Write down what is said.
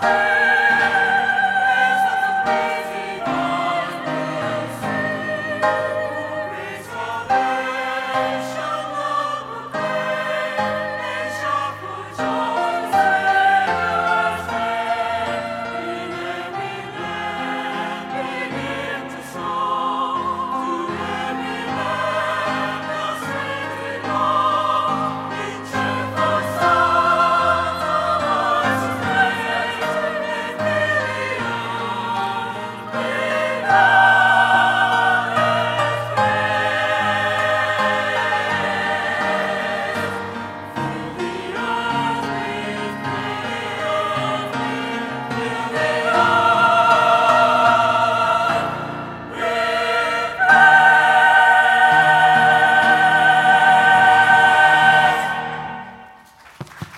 Bye.